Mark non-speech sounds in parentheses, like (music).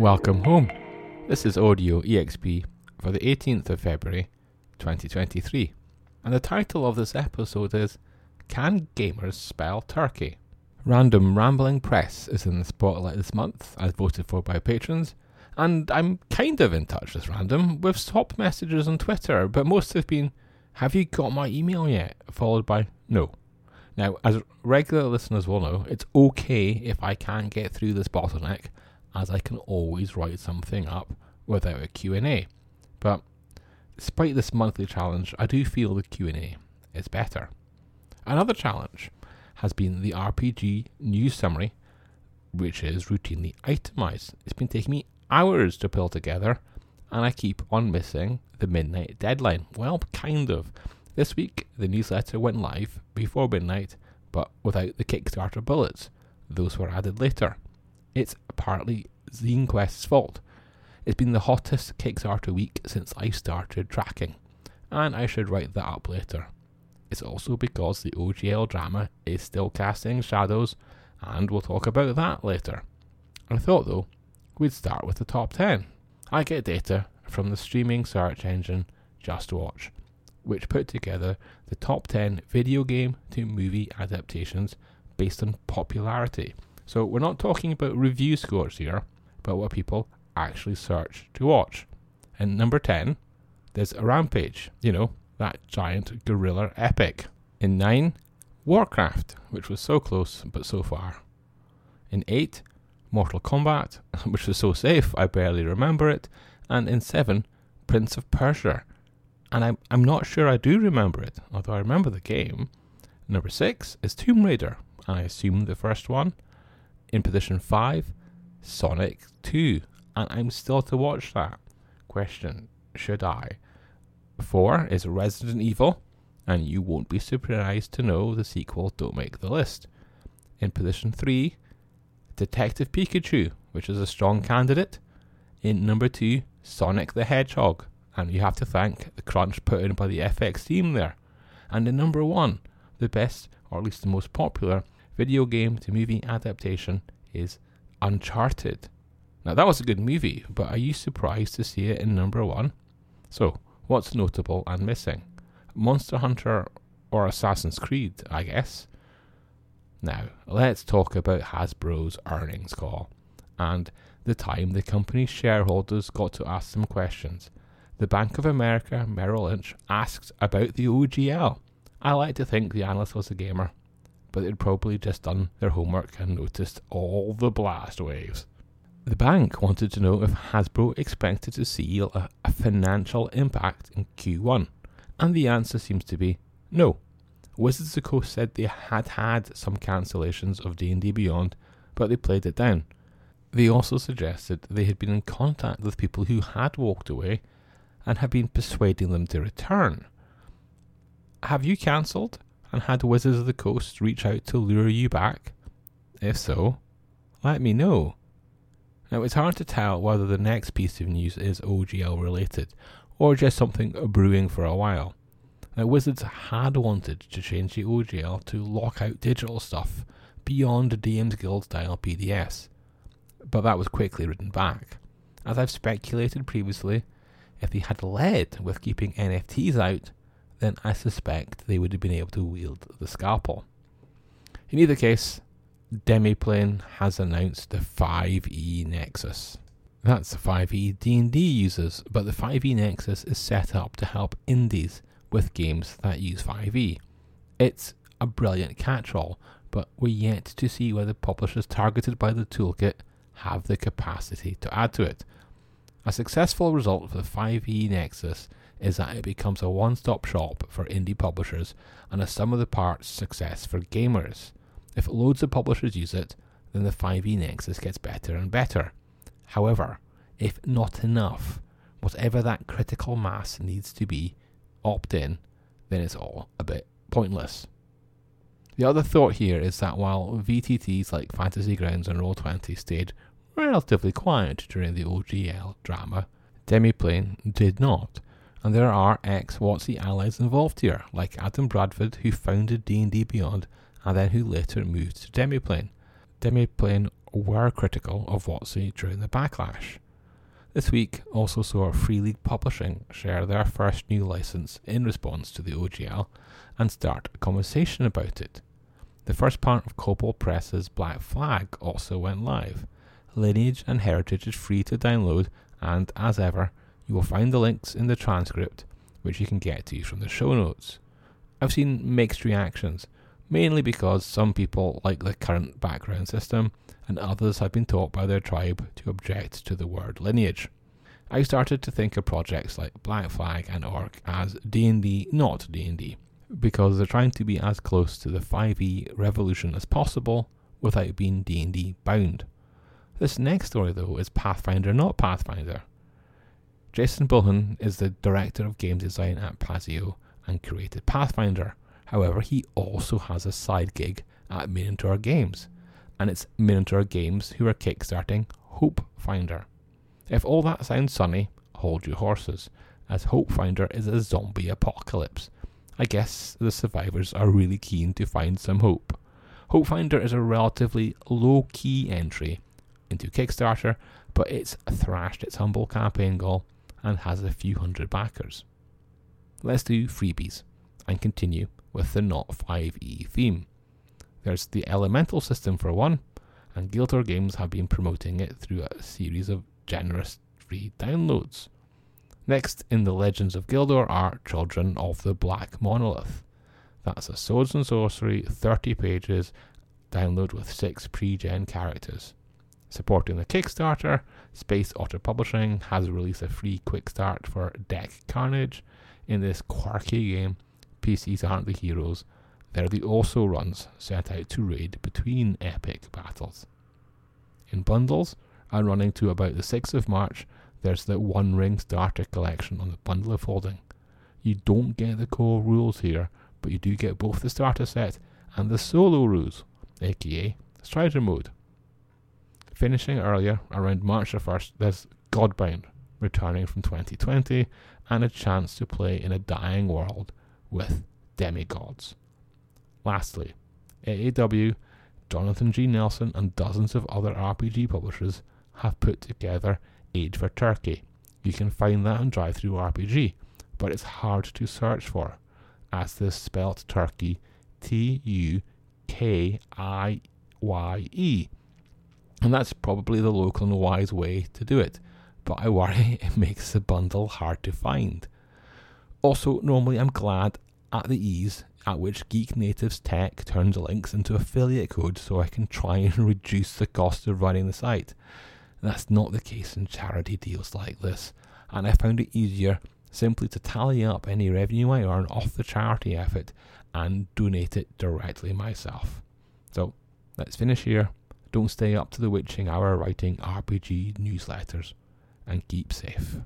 Welcome home. This is Audio EXP for the 18th of February 2023, and the title of this episode is Can Gamers Spell Turkey? Random Rambling Press is in the spotlight this month, as voted for by patrons, and I'm kind of in touch with Random with swap messages on Twitter, but most have been, Have you got my email yet? followed by, No. Now, as regular listeners will know, it's okay if I can't get through this bottleneck as I can always write something up without a Q&A. But despite this monthly challenge, I do feel the Q&A is better. Another challenge has been the RPG news summary, which is routinely itemized. It's been taking me hours to pull together, and I keep on missing the midnight deadline. Well, kind of. This week, the newsletter went live before midnight, but without the Kickstarter bullets. Those were added later. It's partly ZineQuest's fault. It's been the hottest Kickstarter week since I started tracking, and I should write that up later. It's also because the OGL drama is still casting shadows, and we'll talk about that later. I thought, though, we'd start with the top 10. I get data from the streaming search engine JustWatch, which put together the top 10 video game to movie adaptations based on popularity so we're not talking about review scores here, but what people actually search to watch. And number 10, there's a Rampage, you know, that giant gorilla epic. In 9, Warcraft, which was so close but so far. In 8, Mortal Kombat, (laughs) which was so safe I barely remember it. And in 7, Prince of Persia. And I'm, I'm not sure I do remember it, although I remember the game. Number 6 is Tomb Raider, I assume the first one. In position 5, Sonic 2. And I'm still to watch that. Question Should I? 4 is Resident Evil. And you won't be surprised to know the sequel don't make the list. In position 3, Detective Pikachu, which is a strong candidate. In number 2, Sonic the Hedgehog. And you have to thank the crunch put in by the FX team there. And in number 1, the best, or at least the most popular, video game to movie adaptation is Uncharted. Now, that was a good movie, but are you surprised to see it in number one? So, what's notable and missing? Monster Hunter or Assassin's Creed, I guess. Now, let's talk about Hasbro's earnings call and the time the company's shareholders got to ask some questions. The Bank of America Merrill Lynch asked about the OGL. I like to think the analyst was a gamer but they'd probably just done their homework and noticed all the blast waves. The bank wanted to know if Hasbro expected to see a, a financial impact in Q1, and the answer seems to be no. Wizards of the Coast said they had had some cancellations of D&D Beyond, but they played it down. They also suggested they had been in contact with people who had walked away and had been persuading them to return. Have you cancelled? And had Wizards of the Coast reach out to lure you back? If so, let me know. Now, it's hard to tell whether the next piece of news is OGL related or just something brewing for a while. Now, Wizards had wanted to change the OGL to lock out digital stuff beyond DM's Guild style PDS, but that was quickly written back. As I've speculated previously, if they had led with keeping NFTs out, then I suspect they would have been able to wield the scalpel. In either case, Demiplane has announced the 5e Nexus. That's the 5e D&D users, but the 5e Nexus is set up to help indies with games that use 5e. It's a brilliant catch-all, but we're yet to see whether publishers targeted by the toolkit have the capacity to add to it. A successful result for the 5e Nexus is that it becomes a one stop shop for indie publishers and a sum of the parts success for gamers. If loads of publishers use it, then the 5e Nexus gets better and better. However, if not enough, whatever that critical mass needs to be, opt in, then it's all a bit pointless. The other thought here is that while VTTs like Fantasy Grounds and Roll20 stayed relatively quiet during the OGL drama, Demiplane did not, and there are ex-WotC allies involved here, like Adam Bradford, who founded D&D Beyond, and then who later moved to Demiplane. Demiplane were critical of WotC during the backlash. This week also saw Free League Publishing share their first new license in response to the OGL and start a conversation about it. The first part of Kobold Press's Black Flag also went live. Lineage and Heritage is free to download, and as ever, you will find the links in the transcript, which you can get to from the show notes. I've seen mixed reactions, mainly because some people like the current background system, and others have been taught by their tribe to object to the word lineage. I started to think of projects like Black Flag and Orc as D&D not D&D, because they're trying to be as close to the 5e revolution as possible without being D&D bound. This next story though is Pathfinder not Pathfinder. Jason Bulmahn is the director of game design at Paizo and created Pathfinder. However, he also has a side gig at Minotaur Games, and it's Minotaur Games who are kickstarting Hope Finder. If all that sounds sunny, hold your horses, as Hope Finder is a zombie apocalypse. I guess the survivors are really keen to find some hope. Hope Finder is a relatively low key entry into Kickstarter, but it's thrashed its humble campaign goal and has a few hundred backers. Let's do freebies and continue with the not 5e theme. There's the Elemental system for one, and Gildor Games have been promoting it through a series of generous free downloads. Next in the Legends of Gildor are Children of the Black Monolith. That's a Swords and Sorcery, 30 pages, download with 6 pre gen characters. Supporting the Kickstarter, Space Otter Publishing has released a free quick start for Deck Carnage. In this quirky game, PCs aren't the heroes, they're the also runs set out to raid between epic battles. In bundles, and running to about the 6th of March, there's the One Ring Starter Collection on the Bundle of Holding. You don't get the core rules here, but you do get both the starter set and the solo rules, aka Strider mode. Finishing earlier, around March the 1st, there's Godbound, returning from 2020, and a chance to play in a dying world with demigods. Lastly, AAW, Jonathan G. Nelson, and dozens of other RPG publishers have put together Age for Turkey. You can find that on DriveThruRPG, but it's hard to search for, as this spelt Turkey T U K I Y E and that's probably the local and wise way to do it. But I worry (laughs) it makes the bundle hard to find. Also, normally I'm glad at the ease at which Geek Natives Tech turns links into affiliate code so I can try and (laughs) reduce the cost of running the site. That's not the case in charity deals like this, and I found it easier simply to tally up any revenue I earn off the charity effort and donate it directly myself. So let's finish here don't stay up to the witching hour writing RPG newsletters, and keep safe.